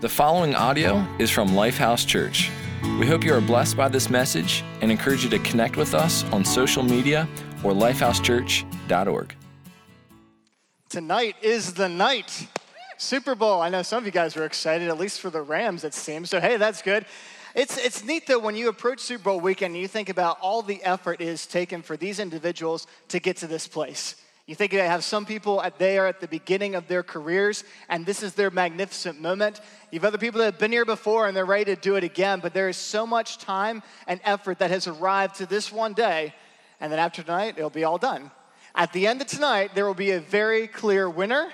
The following audio is from Lifehouse Church. We hope you are blessed by this message and encourage you to connect with us on social media or lifehousechurch.org. Tonight is the night. Super Bowl. I know some of you guys are excited, at least for the Rams, it seems. So, hey, that's good. It's, it's neat though when you approach Super Bowl weekend and you think about all the effort is taken for these individuals to get to this place. You think they have some people at, they are at the beginning of their careers and this is their magnificent moment. You have other people that have been here before and they're ready to do it again, but there is so much time and effort that has arrived to this one day, and then after tonight, it'll be all done. At the end of tonight, there will be a very clear winner,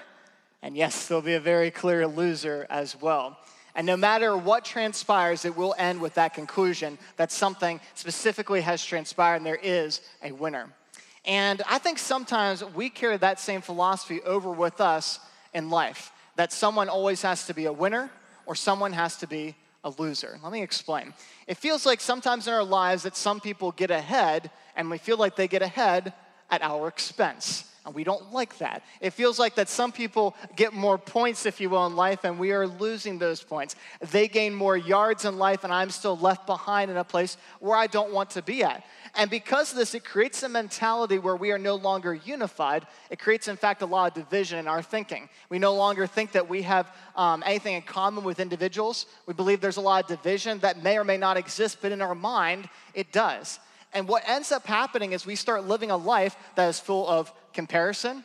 and yes, there'll be a very clear loser as well. And no matter what transpires, it will end with that conclusion that something specifically has transpired and there is a winner. And I think sometimes we carry that same philosophy over with us in life that someone always has to be a winner or someone has to be a loser. Let me explain. It feels like sometimes in our lives that some people get ahead and we feel like they get ahead at our expense. And we don't like that. It feels like that some people get more points, if you will, in life, and we are losing those points. They gain more yards in life, and I'm still left behind in a place where I don't want to be at. And because of this, it creates a mentality where we are no longer unified. It creates, in fact, a lot of division in our thinking. We no longer think that we have um, anything in common with individuals. We believe there's a lot of division that may or may not exist, but in our mind, it does. And what ends up happening is we start living a life that is full of comparison,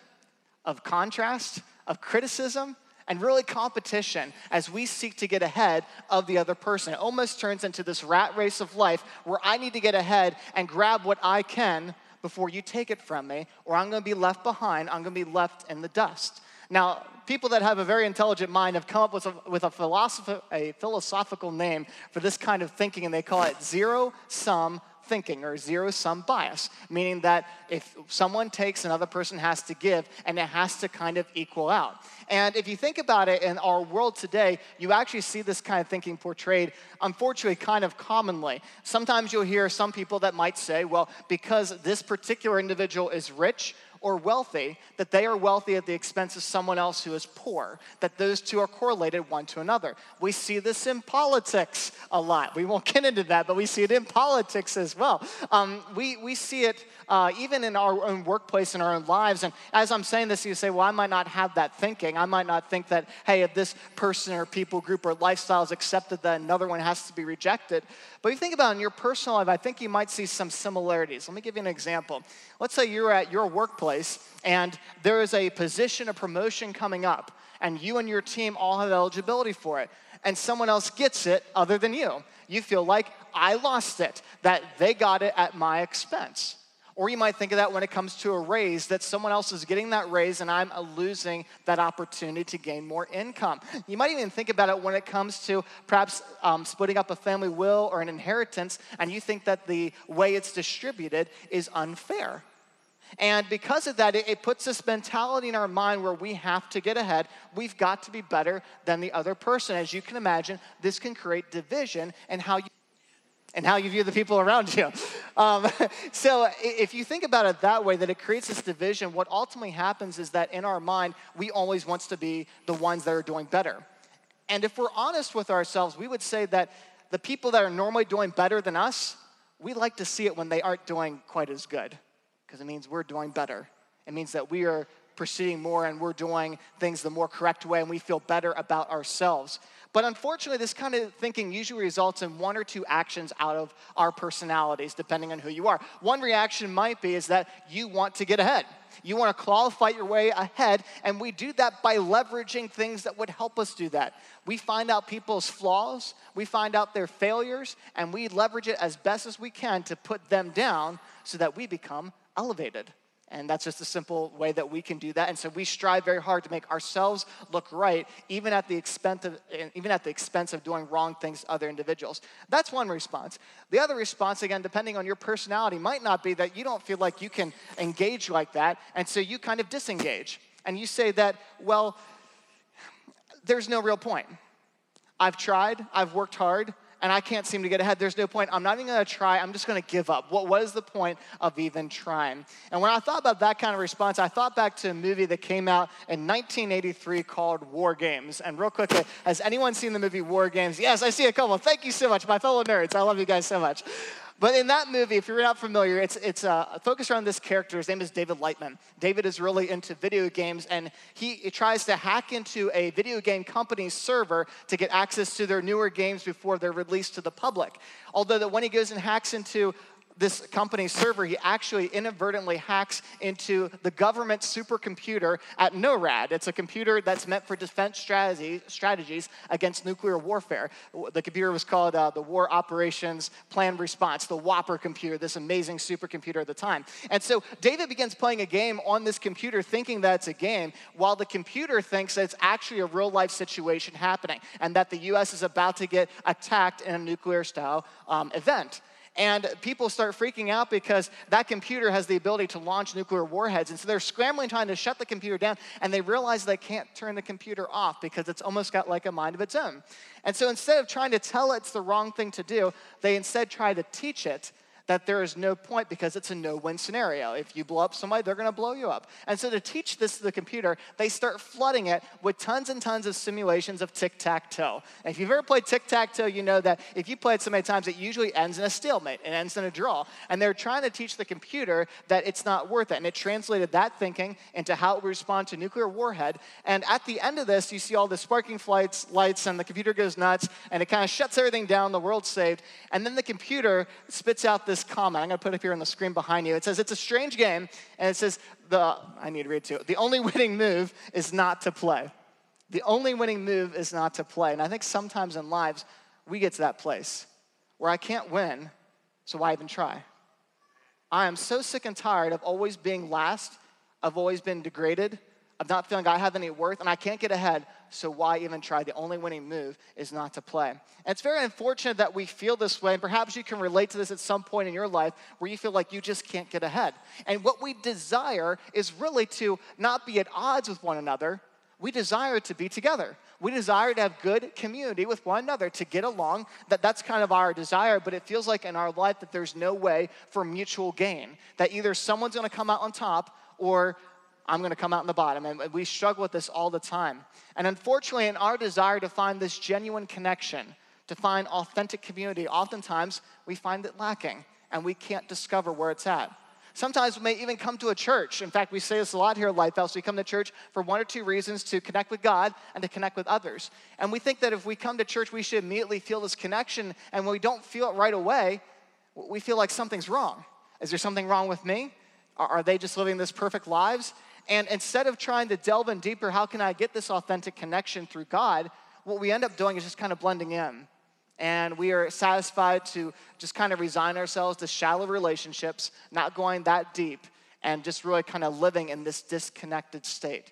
of contrast, of criticism, and really competition as we seek to get ahead of the other person. It almost turns into this rat race of life where I need to get ahead and grab what I can before you take it from me, or I'm gonna be left behind, I'm gonna be left in the dust. Now, people that have a very intelligent mind have come up with a, with a, a philosophical name for this kind of thinking, and they call it zero sum thinking or zero sum bias, meaning that if someone takes, another person has to give, and it has to kind of equal out. And if you think about it in our world today, you actually see this kind of thinking portrayed, unfortunately, kind of commonly. Sometimes you'll hear some people that might say, well, because this particular individual is rich, or wealthy, that they are wealthy at the expense of someone else who is poor, that those two are correlated one to another. We see this in politics a lot. We won't get into that, but we see it in politics as well. Um, we, we see it uh, even in our own workplace, in our own lives. And as I'm saying this, you say, well, I might not have that thinking. I might not think that, hey, if this person or people group or lifestyle is accepted, then another one has to be rejected. But if you think about in your personal life, I think you might see some similarities. Let me give you an example. Let's say you're at your workplace and there is a position, a promotion coming up, and you and your team all have eligibility for it, and someone else gets it other than you. You feel like I lost it, that they got it at my expense. Or you might think of that when it comes to a raise, that someone else is getting that raise and I'm losing that opportunity to gain more income. You might even think about it when it comes to perhaps um, splitting up a family will or an inheritance, and you think that the way it's distributed is unfair. And because of that, it, it, puts this mentality in our mind where we have to get ahead. We've got to be better than the other person. As you can imagine, this can create division and how you and how you view the people around you. Um, so, if you think about it that way, that it creates this division, what ultimately happens is that in our mind, we always want to be the ones that are doing better. And if we're honest with ourselves, we would say that the people that are normally doing better than us, we like to see it when they aren't doing quite as good, because it means we're doing better. It means that we are proceeding more and we're doing things the more correct way and we feel better about ourselves. But unfortunately, this kind of thinking usually results in one or two actions out of our personalities, depending on who you are. One reaction might be is that you want to get ahead. You want to qualify your way ahead, and we do that by leveraging things that would help us do that. We find out people's flaws, we find out their failures, and we leverage it as best as we can to put them down so that we become elevated. And that's just a simple way that we can do that. And so we strive very hard to make ourselves look right, even at the expense of, even at the expense of doing wrong things to other individuals. That's one response. The other response, again, depending on your personality, might not be that you don't feel like you can engage like that, and so you kind of disengage. And you say that, well, there's no real point. I've tried, I've worked hard, and I can't seem to get ahead. There's no point. I'm not even going to try. I'm just going to give up. What, what is the point of even trying? And when I thought about that kind of response, I thought back to a movie that came out in 1983 called War Games. And real quickly, has anyone seen the movie War Games? Yes, I see a couple. Thank you so much, my fellow nerds. I love you guys so much. But in that movie, if you're not familiar, it's, it's uh, focused around this character. His name is David Lightman. David is really into video games, and he, he tries to hack into a video game company's server to get access to their newer games before they're released to the public. Although that when he goes and hacks into this company's server, he actually inadvertently hacks into the government supercomputer at NORAD. It's a computer that's meant for defense strategy, strategies against nuclear warfare. The computer was called uh, the War Operations Plan Response, the WOPR computer, this amazing supercomputer at the time. And so David begins playing a game on this computer thinking that it's a game, while the computer thinks that it's actually a real life situation happening and that the US is about to get attacked in a nuclear style um, event. And people start freaking out because that computer has the ability to launch nuclear warheads. And so they're scrambling trying to shut the computer down, and they realize they can't turn the computer off because it's almost got like a mind of its own. And so instead of trying to tell it it's the wrong thing to do, they instead try to teach it that there is no point because it's a no win scenario. If you blow up somebody, they're to blow you up. And so to teach this to the computer, they start flooding it with tons and tons of simulations of tic tac toe. And if you've ever played tic tac toe, you know that if you play it so many times, it usually ends in a stalemate, it ends in a draw. And they're trying to teach the computer that it's not worth it. And it translated that thinking into how it would respond to nuclear warhead. And at the end of this, you see all the sparking flights, lights, and the computer goes nuts, and it kind of shuts everything down, the world's saved. And then the computer spits out this comment. I'm going to put it up here on the screen behind you. It says, It's a strange game, and it says, the, I need to read too. The only winning move is not to play. The only winning move is not to play. And I think sometimes in lives, we get to that place where I can't win, so why even try? I am so sick and tired of always being last, of always been degraded, of not feeling I have any worth, and I can't get ahead, so why even try? The only winning move is not to play. And it's very unfortunate that we feel this way, and perhaps you can relate to this at some point in your life where you feel like you just can't get ahead. And what we desire is really to not be at odds with one another, we desire to be together. We desire to have good community with one another, to get along. That, that's kind of our desire, but it feels like in our life that there's no way for mutual gain. That either someone's gonna come out on top or I'm going to come out in the bottom. And we struggle with this all the time. And unfortunately, in our desire to find this genuine connection, to find authentic community, oftentimes we find it lacking and we can't discover where it's at. Sometimes we may even come to a church. In fact, we say this a lot here at Lifehouse. We come to church for one or two reasons to connect with God and to connect with others. And we think that if we come to church, we should immediately feel this connection. And when we don't feel it right away, we feel like something's wrong. Is there something wrong with me? Are they just living this perfect lives? And instead of trying to delve in deeper, how can I get this authentic connection through God? What we end up doing is just kind of blending in. And we are satisfied to just kind of resign ourselves to shallow relationships, not going that deep, and just really kind of living in this disconnected state.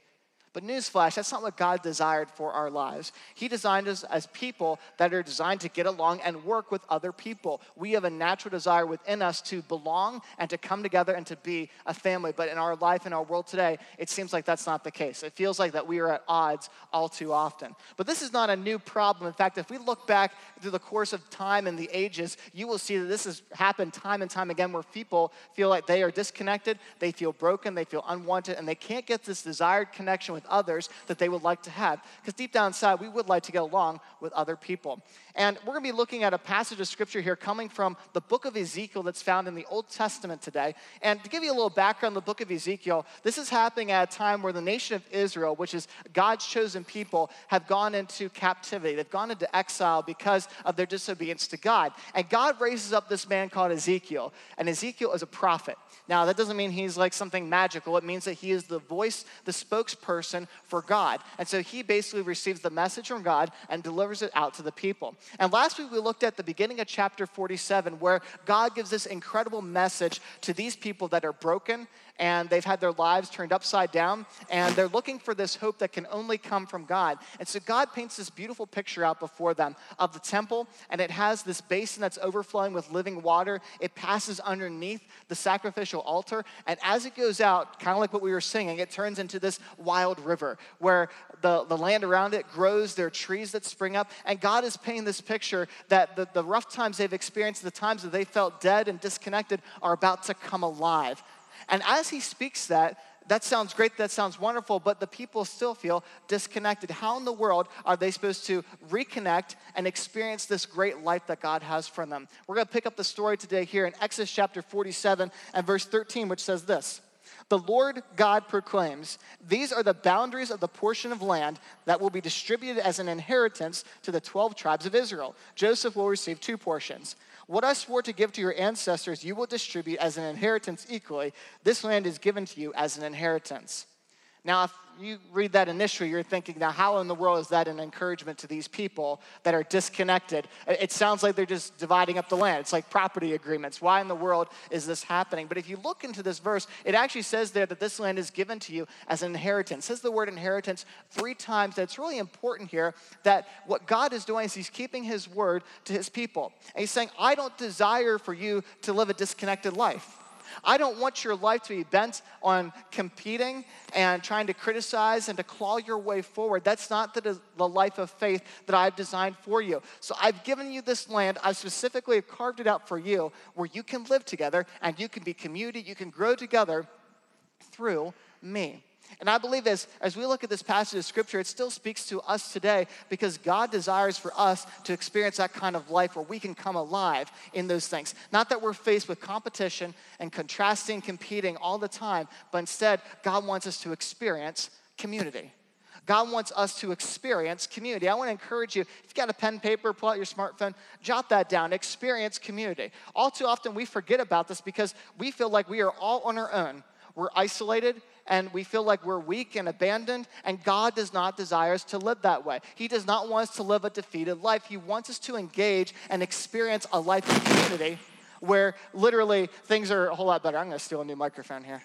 But newsflash, that's not what God desired for our lives. He designed us as people that are designed to get along and work with other people. We have a natural desire within us to belong and to come together and to be a family. But in our life, in our world today, it seems like that's not the case. It feels like that we are at odds all too often. But this is not a new problem. In fact, if we look back through the course of time and the ages, you will see that this has happened time and time again where people feel like they are disconnected, they feel broken, they feel unwanted, and they can't get this desired connection with others that they would like to have. Because deep down inside, we would like to get along with other people. And we're going to be looking at a passage of scripture here coming from the book of Ezekiel that's found in the Old Testament today. And to give you a little background, the book of Ezekiel, this is happening at a time where the nation of Israel, which is God's chosen people, have gone into captivity. They've gone into exile because of their disobedience to God. And God raises up this man called Ezekiel. And Ezekiel is a prophet. Now, that doesn't mean he's like something magical. It means that he is the voice, the spokesperson for God. And so he basically receives the message from God and delivers it out to the people. And last week we looked at the beginning of chapter 47 where God gives this incredible message to these people that are broken and they've had their lives turned upside down, and they're looking for this hope that can only come from God. And so God paints this beautiful picture out before them of the temple, and it has this basin that's overflowing with living water. It passes underneath the sacrificial altar, and as it goes out, kind of like what we were singing, it turns into this wild river, where the, the land around it grows, there are trees that spring up. And God is painting this picture that the, the rough times they've experienced, the times that they felt dead and disconnected, are about to come alive. And as he speaks that, that sounds great, that sounds wonderful, but the people still feel disconnected. How in the world are they supposed to reconnect and experience this great life that God has for them? We're going to pick up the story today here in Exodus chapter 47 and verse 13, which says this. The Lord God proclaims, These are the boundaries of the portion of land that will be distributed as an inheritance to the 12 tribes of Israel. Joseph will receive two portions. What I swore to give to your ancestors, you will distribute as an inheritance equally. This land is given to you as an inheritance. Now, if you read that initially, you're thinking, now, how in the world is that an encouragement to these people that are disconnected? It sounds like they're just dividing up the land. It's like property agreements. Why in the world is this happening? But if you look into this verse, it actually says there that this land is given to you as an inheritance. It says the word inheritance three times. That's really important here that what God is doing is He's keeping His word to His people. And He's saying, I don't desire for you to live a disconnected life. I don't want your life to be bent on competing and trying to criticize and to claw your way forward. That's not the, the life of faith that I've designed for you. So I've given you this land. I specifically carved it out for you where you can live together and you can be community, you can grow together through me. And I believe as, as we look at this passage of scripture, it still speaks to us today because God desires for us to experience that kind of life where we can come alive in those things. Not that we're faced with competition and contrasting, competing all the time, but instead, God wants us to experience community. God wants us to experience community. I want to encourage you, if you've got a pen, paper, pull out your smartphone, jot that down. Experience community. All too often, we forget about this because we feel like we are all on our own. We're isolated and we feel like we're weak and abandoned, and God does not desire us to live that way. He does not want us to live a defeated life. He wants us to engage and experience a life of community where literally things are a whole lot better. I'm gonna steal a new microphone here.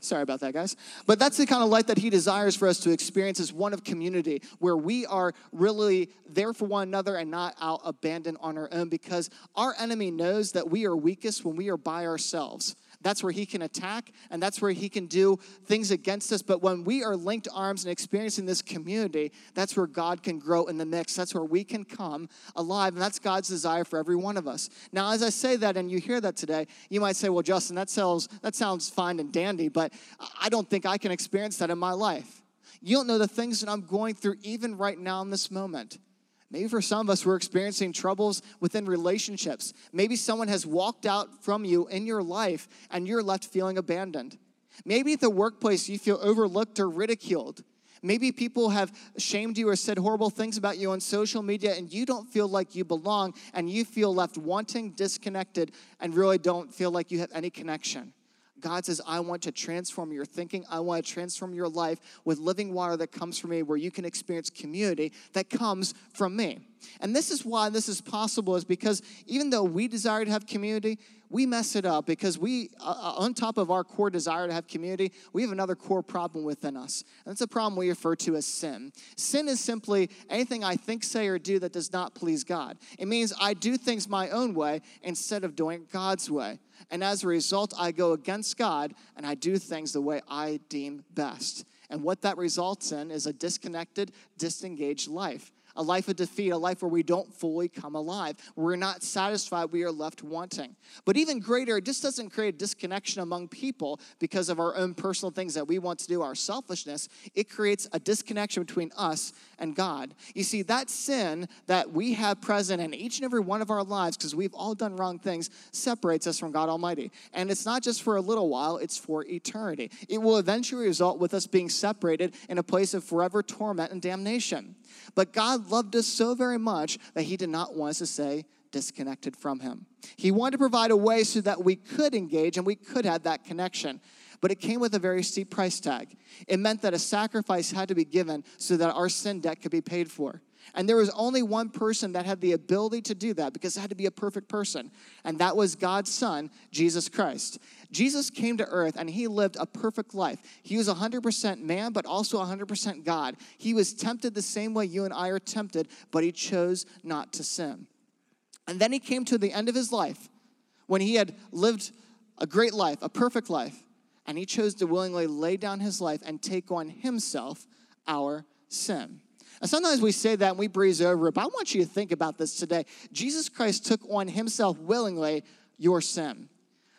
Sorry about that, guys. But that's the kind of life that he desires for us to experience as one of community, where we are really there for one another and not out abandoned on our own because our enemy knows that we are weakest when we are by ourselves. That's where he can attack and that's where he can do things against us. But when we are linked arms and experiencing this community, that's where God can grow in the mix. That's where we can come alive. And that's God's desire for every one of us. Now, as I say that and you hear that today, you might say, well, Justin, that sounds, that sounds fine and dandy, but I don't think I can experience that in my life. You don't know the things that I'm going through even right now in this moment. Maybe for some of us, we're experiencing troubles within relationships. Maybe someone has walked out from you in your life and you're left feeling abandoned. Maybe at the workplace, you feel overlooked or ridiculed. Maybe people have shamed you or said horrible things about you on social media and you don't feel like you belong and you feel left wanting, disconnected, and really don't feel like you have any connection. God says, I want to transform your thinking. I want to transform your life with living water that comes from me, where you can experience community that comes from me. And this is why this is possible, is because even though we desire to have community, we mess it up because we, uh, uh, on top of our core desire to have community, we have another core problem within us. And that's a problem we refer to as sin. Sin is simply anything I think, say, or do that does not please God. It means I do things my own way instead of doing God's way. And as a result, I go against God and I do things the way I deem best. And what that results in is a disconnected, disengaged life a life of defeat, a life where we don't fully come alive. We're not satisfied, we are left wanting. But even greater, it just doesn't create a disconnection among people because of our own personal things that we want to do, our selfishness. It creates a disconnection between us and God. You see, that sin that we have present in each and every one of our lives, because we've all done wrong things, separates us from God Almighty. And it's not just for a little while, it's for eternity. It will eventually result with us being separated in a place of forever torment and damnation. But God loved us so very much that He did not want us to say, disconnected from Him. He wanted to provide a way so that we could engage and we could have that connection. But it came with a very steep price tag. It meant that a sacrifice had to be given so that our sin debt could be paid for. And there was only one person that had the ability to do that because it had to be a perfect person, and that was God's Son, Jesus Christ. Jesus came to earth and he lived a perfect life. He was 100% man, but also 100% God. He was tempted the same way you and I are tempted, but he chose not to sin. And then he came to the end of his life when he had lived a great life, a perfect life. and he chose to willingly lay down his life and take on himself our sin. And sometimes we say that and we breeze over it, but I want you to think about this today. Jesus Christ took on himself willingly your sin.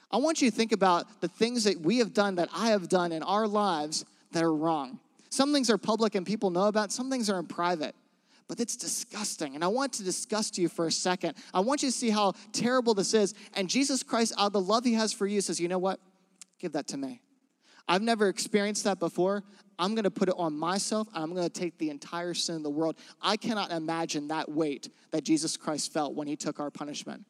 I want you to think about the things that we have done, that I have done in our lives that are wrong. Some things are public and people know about, some things are in private. But it's disgusting. And I want to discuss to you for a second. I want you to see how terrible this is. And Jesus Christ, out of the love he has for you, says, You know what? Give that to me. I've never experienced that before. I'm going to put it on myself. I'm going to take the entire sin of the world. I cannot imagine that weight that Jesus Christ felt when he took our punishment.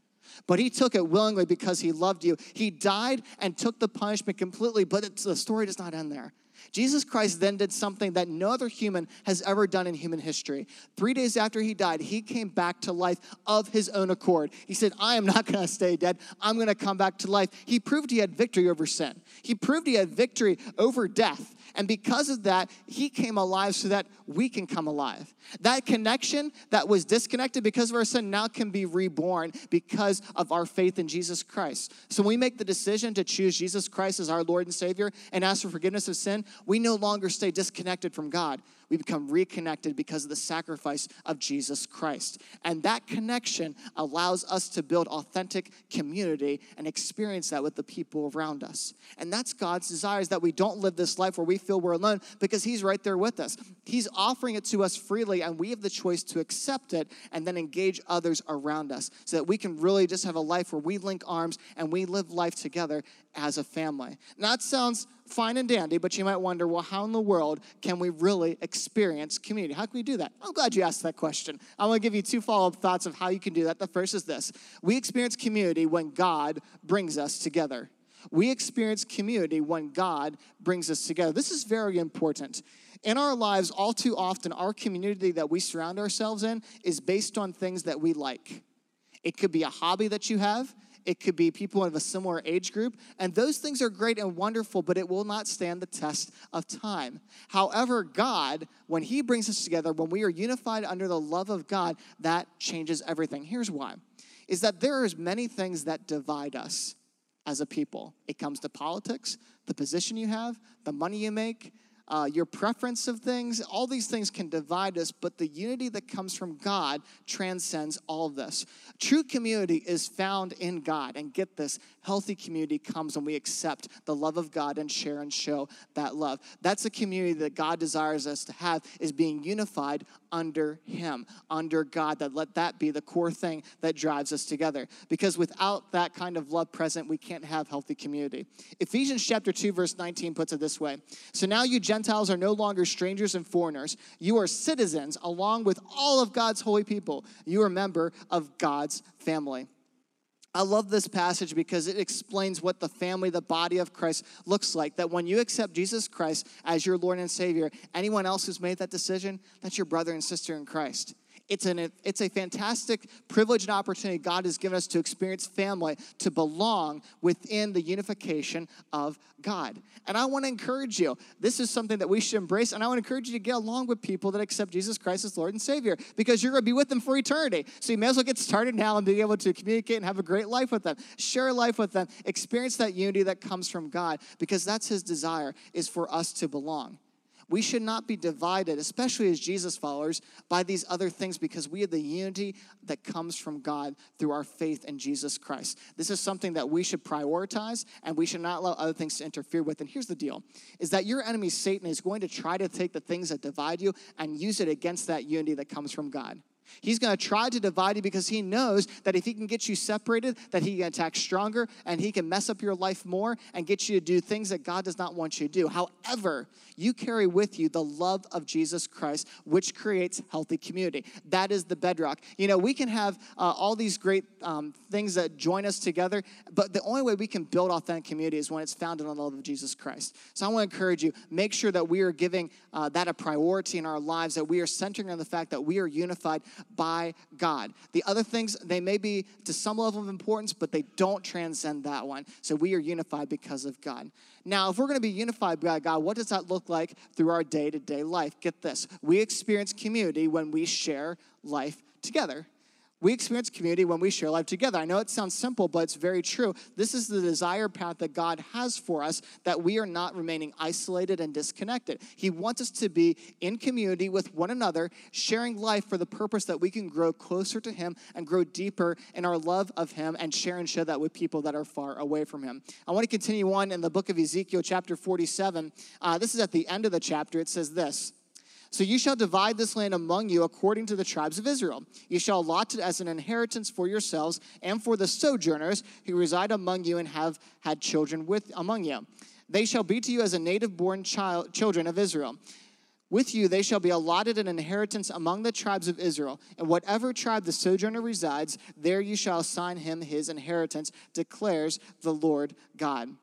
But he took it willingly because he loved you. He died and took the punishment completely, but the story does not end there. Jesus Christ then did something that no other human has ever done in human history. Three days after he died, he came back to life of his own accord. He said, I am not going to stay dead. I'm going to come back to life. He proved he had victory over sin, he proved he had victory over death. And because of that, he came alive so that we can come alive. That connection that was disconnected because of our sin now can be reborn because of our faith in Jesus Christ. So when we make the decision to choose Jesus Christ as our Lord and Savior and ask for forgiveness of sin, we no longer stay disconnected from God we become reconnected because of the sacrifice of Jesus Christ. And that connection allows us to build authentic community and experience that with the people around us. And that's God's desire is that we don't live this life where we feel we're alone because He's right there with us. He's offering it to us freely, and we have the choice to accept it and then engage others around us so that we can really just have a life where we link arms and we live life together as a family. That sounds fine and dandy, but you might wonder, well, how in the world can we really experience community? How can we do that? I'm glad you asked that question. I want to give you two follow up thoughts of how you can do that. The first is this we experience community when God brings us together. We experience community when God brings us together. This is very important. In our lives, all too often, our community that we surround ourselves in is based on things that we like. It could be a hobby that you have, it could be people of a similar age group. And those things are great and wonderful, but it will not stand the test of time. However, God, when He brings us together, when we are unified under the love of God, that changes everything. Here's why is that there is many things that divide us as a people. It comes to politics, the position you have, the money you make, uh, your preference of things, all these things can divide us, but the unity that comes from God transcends all of this. True community is found in God. And get this healthy community comes when we accept the love of God and share and show that love. That's a community that God desires us to have, is being unified under Him, under God, that let that be the core thing that drives us together. Because without that kind of love present, we can't have healthy community. Ephesians chapter 2, verse 19 puts it this way So now you are no longer strangers and foreigners. You are citizens along with all of God's holy people. You are a member of God's family. I love this passage because it explains what the family, the body of Christ looks like. That when you accept Jesus Christ as your Lord and Savior, anyone else who's made that decision, that's your brother and sister in Christ. It's, an, it's a fantastic privilege and opportunity God has given us to experience family, to belong within the unification of God. And I want to encourage you. This is something that we should embrace, and I want to encourage you to get along with people that accept Jesus Christ as Lord and Savior because you're going to be with them for eternity. So you may as well get started now and be able to communicate and have a great life with them. Share life with them. Experience that unity that comes from God because that's His desire is for us to belong. We should not be divided, especially as Jesus followers, by these other things because we have the unity that comes from God through our faith in Jesus Christ. This is something that we should prioritize and we should not allow other things to interfere with. And here's the deal is that your enemy Satan is going to try to take the things that divide you and use it against that unity that comes from God. He's going to try to divide you because he knows that if he can get you separated, that he can attack stronger and he can mess up your life more and get you to do things that God does not want you to do. However, you carry with you the love of Jesus Christ, which creates healthy community. That is the bedrock. You know, we can have uh, all these great um, things that join us together, but the only way we can build authentic community is when it's founded on the love of Jesus Christ. So I want to encourage you, make sure that we are giving uh, that a priority in our lives, that we are centering on the fact that we are unified by God. The other things, they may be to some level of importance, but they don't transcend that one. So we are unified because of God. Now, if we're going to be unified by God, what does that look like through our day to day life? Get this we experience community when we share life together. We experience community when we share life together. I know it sounds simple, but it's very true. This is the desire path that God has for us that we are not remaining isolated and disconnected. He wants us to be in community with one another, sharing life for the purpose that we can grow closer to Him and grow deeper in our love of Him and share and share that with people that are far away from Him. I want to continue on in the book of Ezekiel, chapter 47. Uh, this is at the end of the chapter. It says this. So you shall divide this land among you according to the tribes of Israel. You shall allot it as an inheritance for yourselves and for the sojourners who reside among you and have had children with among you. They shall be to you as a native born child, children of Israel. With you they shall be allotted an inheritance among the tribes of Israel. And whatever tribe the sojourner resides, there you shall assign him his inheritance, declares the Lord God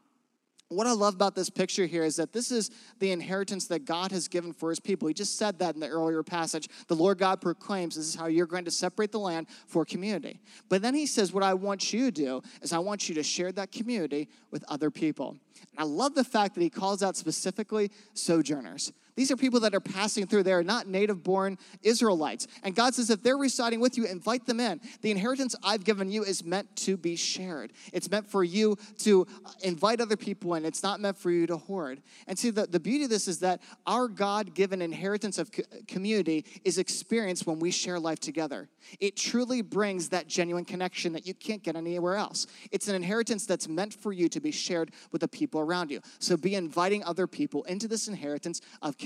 what I love about this picture here is that this is the inheritance that God has given for his people. He just said that in the earlier passage. The Lord God proclaims this is how you're going to separate the land for community. But then he says, What I want you to do is I want you to share that community with other people. And I love the fact that he calls out specifically sojourners. These are people that are passing through. They are not native born Israelites. And God says, if they're residing with you, invite them in. The inheritance I've given you is meant to be shared. It's meant for you to invite other people in. It's not meant for you to hoard. And see, the, the beauty of this is that our God given inheritance of co- community is experienced when we share life together. It truly brings that genuine connection that you can't get anywhere else. It's an inheritance that's meant for you to be shared with the people around you. So be inviting other people into this inheritance of community.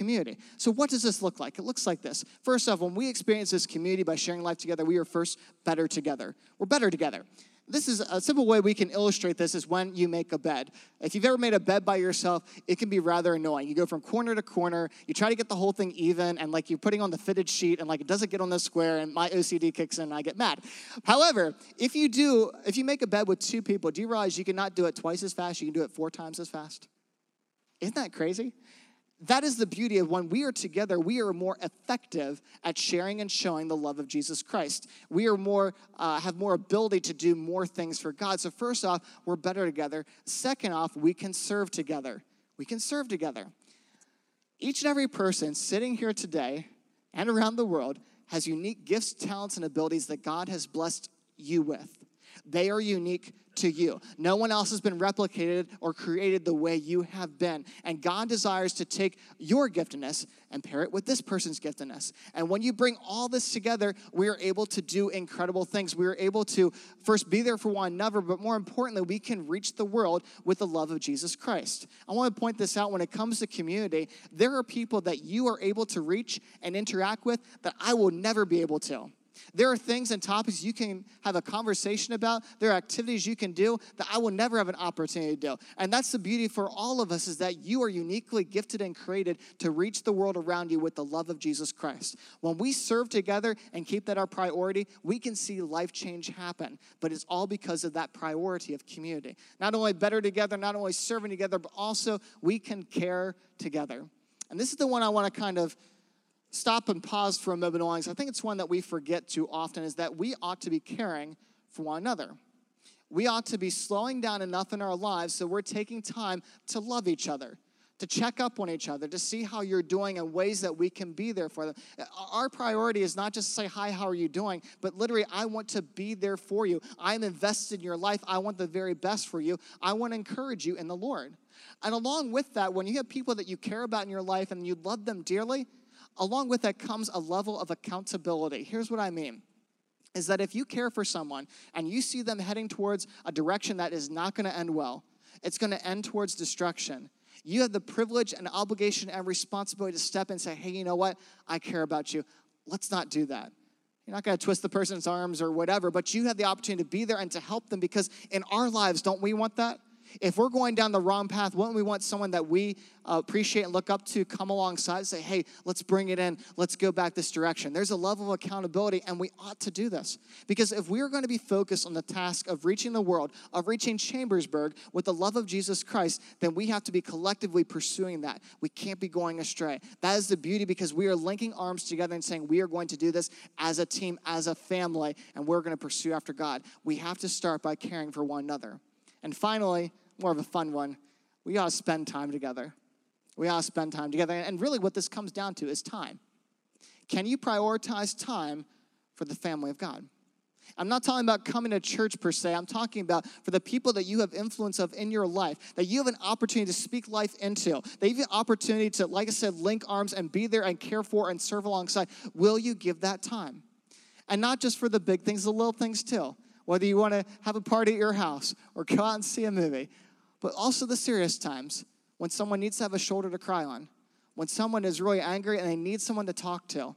So, what does this look like? It looks like this. First off, when we experience this community by sharing life together, we are first better together. We're better together. This is a simple way we can illustrate this is when you make a bed. If you've ever made a bed by yourself, it can be rather annoying. You go from corner to corner, you try to get the whole thing even, and like you're putting on the fitted sheet, and like it doesn't get on the square, and my OCD kicks in, and I get mad. However, if you do, if you make a bed with two people, do you realize you cannot do it twice as fast? You can do it four times as fast. Isn't that crazy? That is the beauty of when we are together, we are more effective at sharing and showing the love of Jesus Christ. We are more, uh, have more ability to do more things for God. So, first off, we're better together. Second off, we can serve together. We can serve together. Each and every person sitting here today and around the world has unique gifts, talents, and abilities that God has blessed you with. They are unique to you. No one else has been replicated or created the way you have been. And God desires to take your giftedness and pair it with this person's giftedness. And when you bring all this together, we are able to do incredible things. We are able to first be there for one another, but more importantly, we can reach the world with the love of Jesus Christ. I want to point this out when it comes to community, there are people that you are able to reach and interact with that I will never be able to. There are things and topics you can have a conversation about. There are activities you can do that I will never have an opportunity to do. And that's the beauty for all of us is that you are uniquely gifted and created to reach the world around you with the love of Jesus Christ. When we serve together and keep that our priority, we can see life change happen. But it's all because of that priority of community. Not only better together, not only serving together, but also we can care together. And this is the one I want to kind of stop and pause for a moment on I think it's one that we forget too often is that we ought to be caring for one another. We ought to be slowing down enough in our lives so we're taking time to love each other, to check up on each other, to see how you're doing and ways that we can be there for them. Our priority is not just to say, Hi, how are you doing? But literally, I want to be there for you. I'm invested in your life. I want the very best for you. I want to encourage you in the Lord. And along with that, when you have people that you care about in your life and you love them dearly, along with that comes a level of accountability. Here's what I mean is that if you care for someone and you see them heading towards a direction that is not going to end well, it's going to end towards destruction. You have the privilege and obligation and responsibility to step in and say, hey, you know what? I care about you. Let's not do that. You're not going to twist the person's arms or whatever, but you have the opportunity to be there and to help them because in our lives, don't we want that? If we're going down the wrong path, wouldn't we want someone that we uh, appreciate and look up to come alongside and say, hey, let's bring it in, let's go back this direction? There's a level of accountability, and we ought to do this. Because if we're going to be focused on the task of reaching the world, of reaching Chambersburg with the love of Jesus Christ, then we have to be collectively pursuing that. We can't be going astray. That is the beauty because we are linking arms together and saying, we are going to do this as a team, as a family, and we're going to pursue after God. We have to start by caring for one another. And finally, more of a fun one, we ought to spend time together. We ought to spend time together. And really, what this comes down to is time. Can you prioritize time for the family of God? I'm not talking about coming to church per se. I'm talking about for the people that you have influence of in your life, that you have an opportunity to speak life into, that you have an opportunity to, like I said, link arms and be there and care for and serve alongside. Will you give that time? And not just for the big things, the little things too. Whether you want to have a party at your house or go out and see a movie, but also the serious times when someone needs to have a shoulder to cry on, when someone is really angry and they need someone to talk to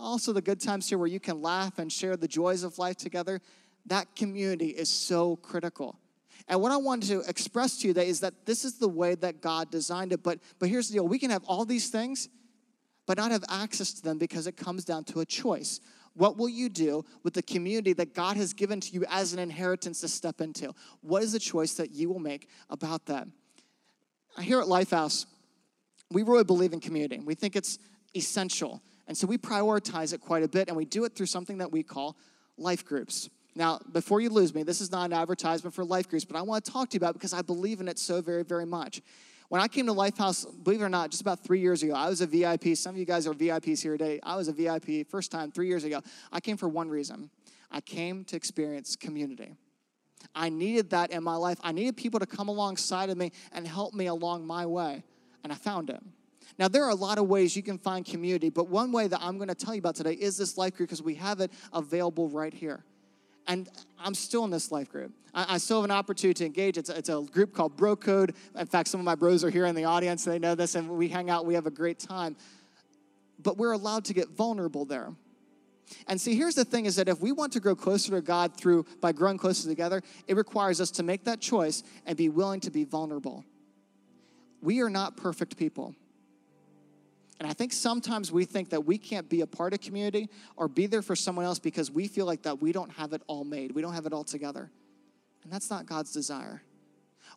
also, the good times here where you can laugh and share the joys of life together, that community is so critical. And what I wanted to express to you today is that this is the way that God designed it. But, but here's the deal we can have all these things, but not have access to them because it comes down to a choice. What will you do with the community that God has given to you as an inheritance to step into? What is the choice that you will make about that? Here at Lifehouse, we really believe in community. We think it's essential. And so we prioritize it quite a bit, and we do it through something that we call life groups. Now, before you lose me, this is not an advertisement for life groups, but I want to talk to you about because I believe in it so very, very much. When I came to Lifehouse, believe it or not, just about three years ago, I was a VIP. Some of you guys are VIPs here today. I was a VIP first time three years ago. I came for one reason I came to experience community. I needed that in my life. I needed people to come alongside of me and help me along my way, and I found it. Now, there are a lot of ways you can find community, but one way that I'm going to tell you about today is this life group because we have it available right here. And I'm still in this life group. I, I still have an opportunity to engage. It's a, it's a group called Bro Code. In fact, some of my bros are here in the audience. They know this, and we hang out. We have a great time. But we're allowed to get vulnerable there. And see, here's the thing is that if we want to grow closer to God through by growing closer together, it requires us to make that choice and be willing to be vulnerable. We are not perfect people. And I think sometimes we think that we can't be a part of community or be there for someone else because we feel like that we don't have it all made. We don't have it all together. And that's not God's desire.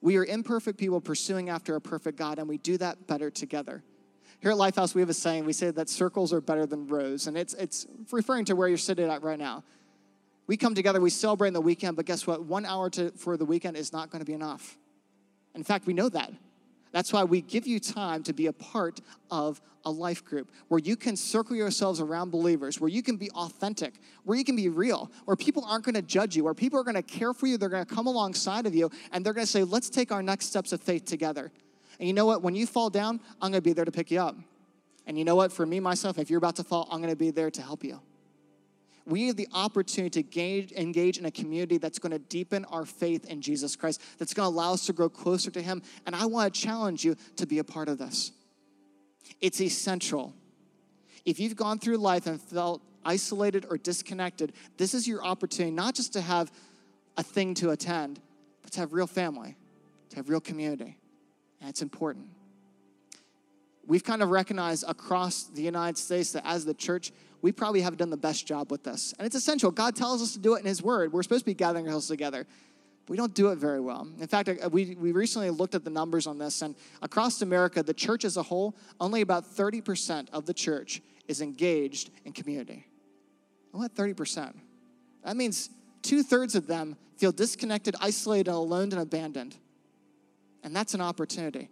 We are imperfect people pursuing after a perfect God, and we do that better together. Here at Lifehouse, we have a saying. We say that circles are better than rows, and it's, it's referring to where you're sitting at right now. We come together, we celebrate in the weekend, but guess what? One hour to, for the weekend is not going to be enough. In fact, we know that. That's why we give you time to be a part of a life group where you can circle yourselves around believers, where you can be authentic, where you can be real, where people aren't going to judge you, where people are going to care for you, they're going to come alongside of you, and they're going to say, let's take our next steps of faith together. And you know what? When you fall down, I'm going to be there to pick you up. And you know what? For me, myself, if you're about to fall, I'm going to be there to help you we have the opportunity to engage, engage in a community that's going to deepen our faith in Jesus Christ, that's going to allow us to grow closer to Him. And I want to challenge you to be a part of this. It's essential. If you've gone through life and felt isolated or disconnected, this is your opportunity not just to have a thing to attend, but to have real family, to have real community. And it's important. We've kind of recognized across the United States that as the church, we probably haven't done the best job with this. And it's essential. God tells us to do it in His Word. We're supposed to be gathering ourselves together. We don't do it very well. In fact, we, we recently looked at the numbers on this, and across America, the church as a whole, only about 30% of the church is engaged in community. What 30%? That means two thirds of them feel disconnected, isolated, alone, and abandoned. And that's an opportunity.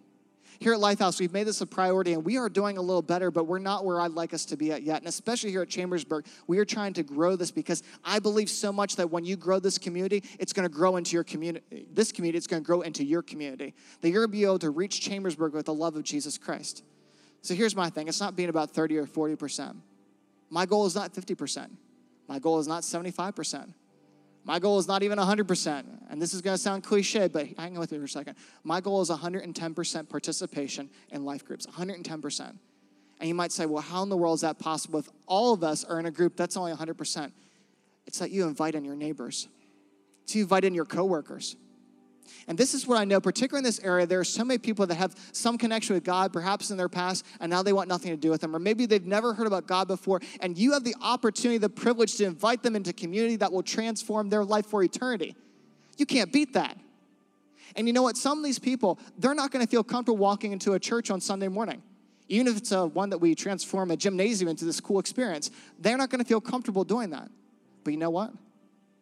Here at Lifehouse, we've made this a priority and we are doing a little better, but we're not where I'd like us to be at yet. And especially here at Chambersburg, we are trying to grow this because I believe so much that when you grow this community, it's going to grow into your community. This community, it's going to grow into your community. That you're going to be able to reach Chambersburg with the love of Jesus Christ. So here's my thing it's not being about 30 or 40%. My goal is not 50%. My goal is not 75%. My goal is not even 100%. And this is going to sound cliche, but hang on with me for a second. My goal is 110% participation in life groups, 110%. And you might say, well, how in the world is that possible if all of us are in a group that's only 100%? It's that you invite in your neighbors, to invite in your coworkers, and this is what I know, particularly in this area, there are so many people that have some connection with God, perhaps in their past, and now they want nothing to do with Him. Or maybe they've never heard about God before, and you have the opportunity, the privilege to invite them into community that will transform their life for eternity. You can't beat that. And you know what? Some of these people, they're not going to feel comfortable walking into a church on Sunday morning. Even if it's a one that we transform a gymnasium into this cool experience, they're not going to feel comfortable doing that. But you know what?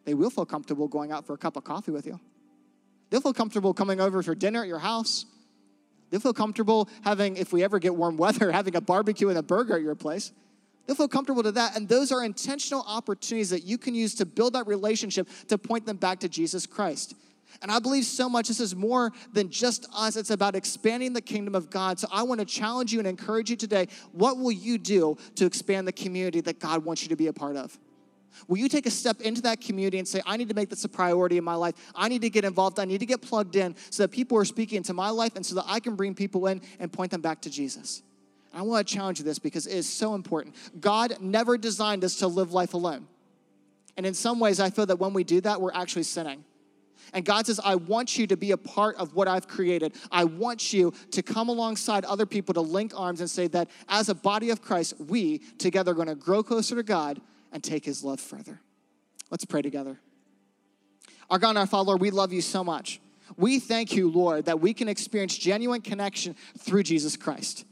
They will feel comfortable going out for a cup of coffee with you. They'll feel comfortable coming over for dinner at your house. They'll feel comfortable having, if we ever get warm weather, having a barbecue and a burger at your place. They'll feel comfortable to that. And those are intentional opportunities that you can use to build that relationship to point them back to Jesus Christ. And I believe so much this is more than just us. It's about expanding the kingdom of God. So I want to challenge you and encourage you today. What will you do to expand the community that God wants you to be a part of? Will you take a step into that community and say, I need to make this a priority in my life? I need to get involved. I need to get plugged in so that people are speaking into my life and so that I can bring people in and point them back to Jesus. I want to challenge you this because it is so important. God never designed us to live life alone. And in some ways, I feel that when we do that, we're actually sinning. And God says, I want you to be a part of what I've created. I want you to come alongside other people to link arms and say that as a body of Christ, we together are going to grow closer to God and take his love further. Let's pray together. Our God and our Father, Lord, we love you so much. We thank you, Lord, that we can experience genuine connection through Jesus Christ.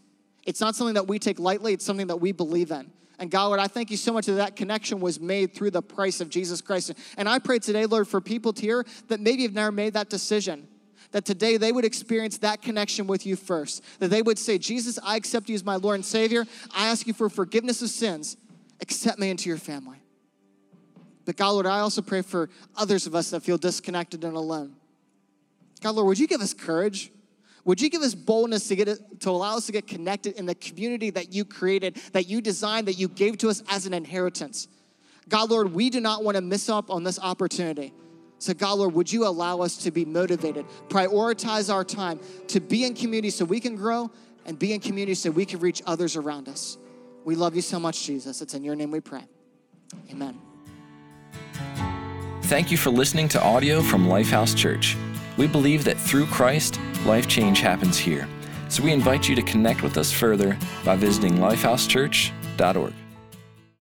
It's not something that we take lightly, it's something that we believe in. And God, Lord, I thank you so much that that connection was made through the price of Jesus Christ. And I pray today, Lord, for people here that maybe have never made that decision, that today they would experience that connection with you first. That they would say, Jesus, I accept you as my Lord and Savior. I ask you for forgiveness of sins. Accept me into your family. But God, Lord, I also pray for others of us that feel disconnected and alone. God, Lord, would you give us courage? Would you give us boldness to get to allow us to get connected in the community that you created, that you designed, that you gave to us as an inheritance? God, Lord, we do not want to miss up on this opportunity. So, God, Lord, would you allow us to be motivated, prioritize our time to be in community so we can grow and be in community so we can reach others around us. We love you so much, Jesus. It's in your name we pray. Amen. Thank you for listening to audio from Lifehouse Church. We believe that through Christ, life change happens here. So we invite you to connect with us further by visiting lifehousechurch.org.